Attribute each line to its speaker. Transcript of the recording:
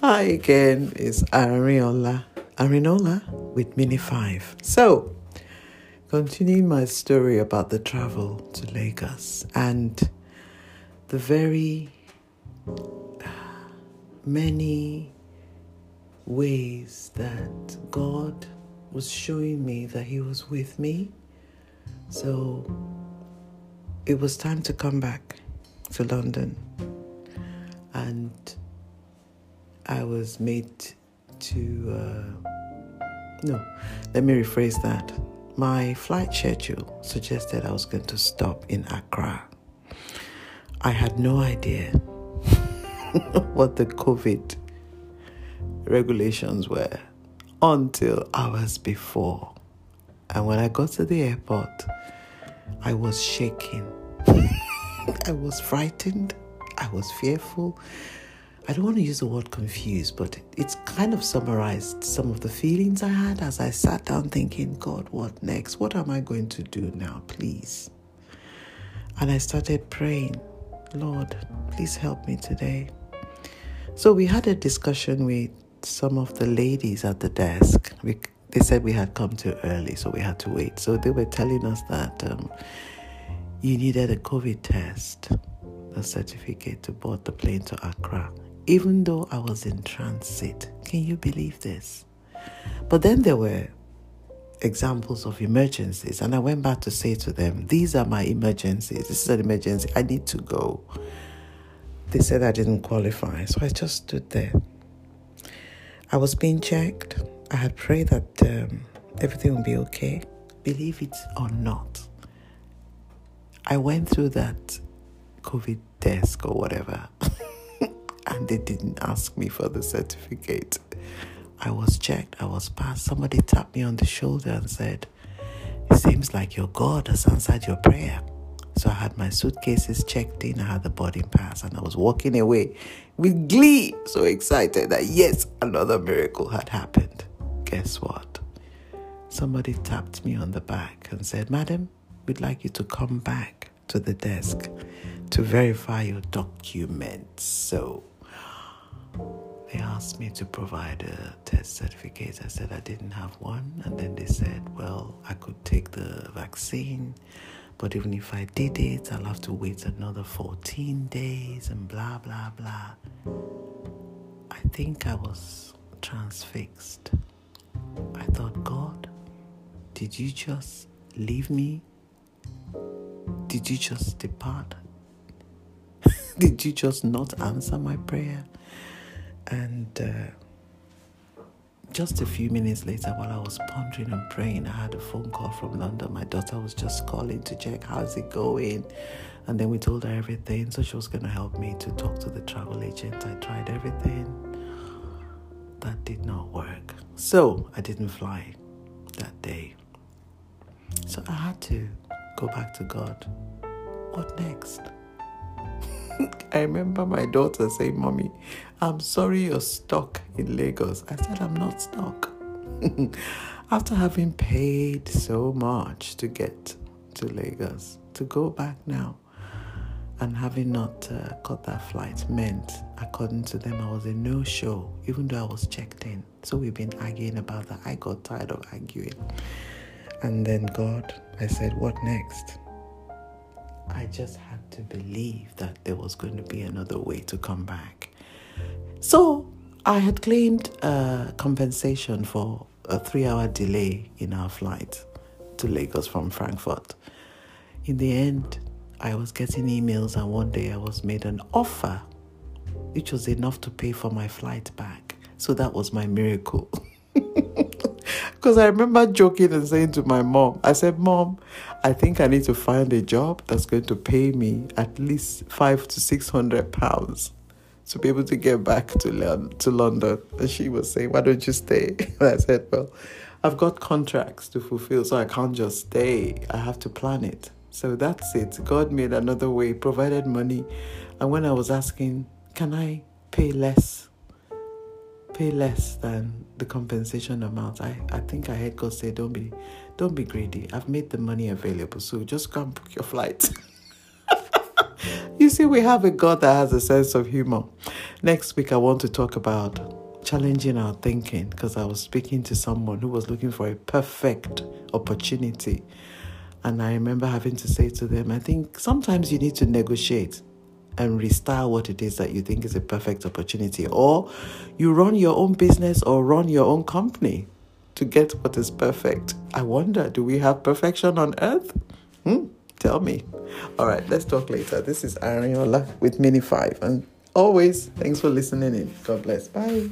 Speaker 1: Hi again, it's Arinola. Arinola with Mini 5. So, continuing my story about the travel to Lagos and the very uh, many ways that God was showing me that He was with me. So, it was time to come back to London. And I was made to, uh, no, let me rephrase that. My flight schedule suggested I was going to stop in Accra. I had no idea what the COVID regulations were until hours before. And when I got to the airport, I was shaking. I was frightened. I was fearful. I don't want to use the word confused, but it's kind of summarized some of the feelings I had as I sat down thinking, God, what next? What am I going to do now, please? And I started praying, Lord, please help me today. So we had a discussion with some of the ladies at the desk. We, they said we had come too early, so we had to wait. So they were telling us that um, you needed a COVID test, a certificate to board the plane to Accra even though I was in transit. Can you believe this? But then there were examples of emergencies, and I went back to say to them, These are my emergencies. This is an emergency. I need to go. They said I didn't qualify, so I just stood there. I was being checked. I had prayed that um, everything would be okay. Believe it or not, I went through that COVID desk or whatever. and they didn't ask me for the certificate. I was checked, I was passed. Somebody tapped me on the shoulder and said, It seems like your God has answered your prayer. So I had my suitcases checked in, I had the boarding pass, and I was walking away with glee, so excited that yes, another miracle had happened. Guess what? Somebody tapped me on the back and said, Madam, we'd like you to come back to the desk to verify your documents. So they asked me to provide a test certificate. I said I didn't have one. And then they said, well, I could take the vaccine, but even if I did it, I'll have to wait another 14 days and blah, blah, blah. I think I was transfixed. I thought, God, did you just leave me? Did you just depart? did you just not answer my prayer? And uh, just a few minutes later, while I was pondering and praying, I had a phone call from London. My daughter was just calling to check how's it going. And then we told her everything. So she was going to help me to talk to the travel agent. I tried everything. That did not work. So I didn't fly that day. So I had to go back to God. What next? I remember my daughter saying, Mommy, I'm sorry you're stuck in Lagos. I said, I'm not stuck. After having paid so much to get to Lagos, to go back now and having not uh, got that flight meant, according to them, I was a no show, even though I was checked in. So we've been arguing about that. I got tired of arguing. And then God, I said, What next? I just had to believe that there was going to be another way to come back. So I had claimed compensation for a three hour delay in our flight to Lagos from Frankfurt. In the end, I was getting emails, and one day I was made an offer, which was enough to pay for my flight back. So that was my miracle. Because I remember joking and saying to my mom, I said, Mom, I think I need to find a job that's going to pay me at least five to six hundred pounds to be able to get back to to London. And she was saying, Why don't you stay? And I said, Well, I've got contracts to fulfill, so I can't just stay. I have to plan it. So that's it. God made another way, provided money. And when I was asking, Can I pay less? Pay less than the compensation amount. I, I think I heard God say, Don't be don't be greedy. I've made the money available. So just come book your flight. you see, we have a God that has a sense of humor. Next week, I want to talk about challenging our thinking because I was speaking to someone who was looking for a perfect opportunity. And I remember having to say to them, I think sometimes you need to negotiate and restyle what it is that you think is a perfect opportunity. Or you run your own business or run your own company to get what is perfect. I wonder, do we have perfection on earth? Hmm? Tell me. All right, let's talk later. This is Arinola with Mini 5. And always, thanks for listening in. God bless. Bye.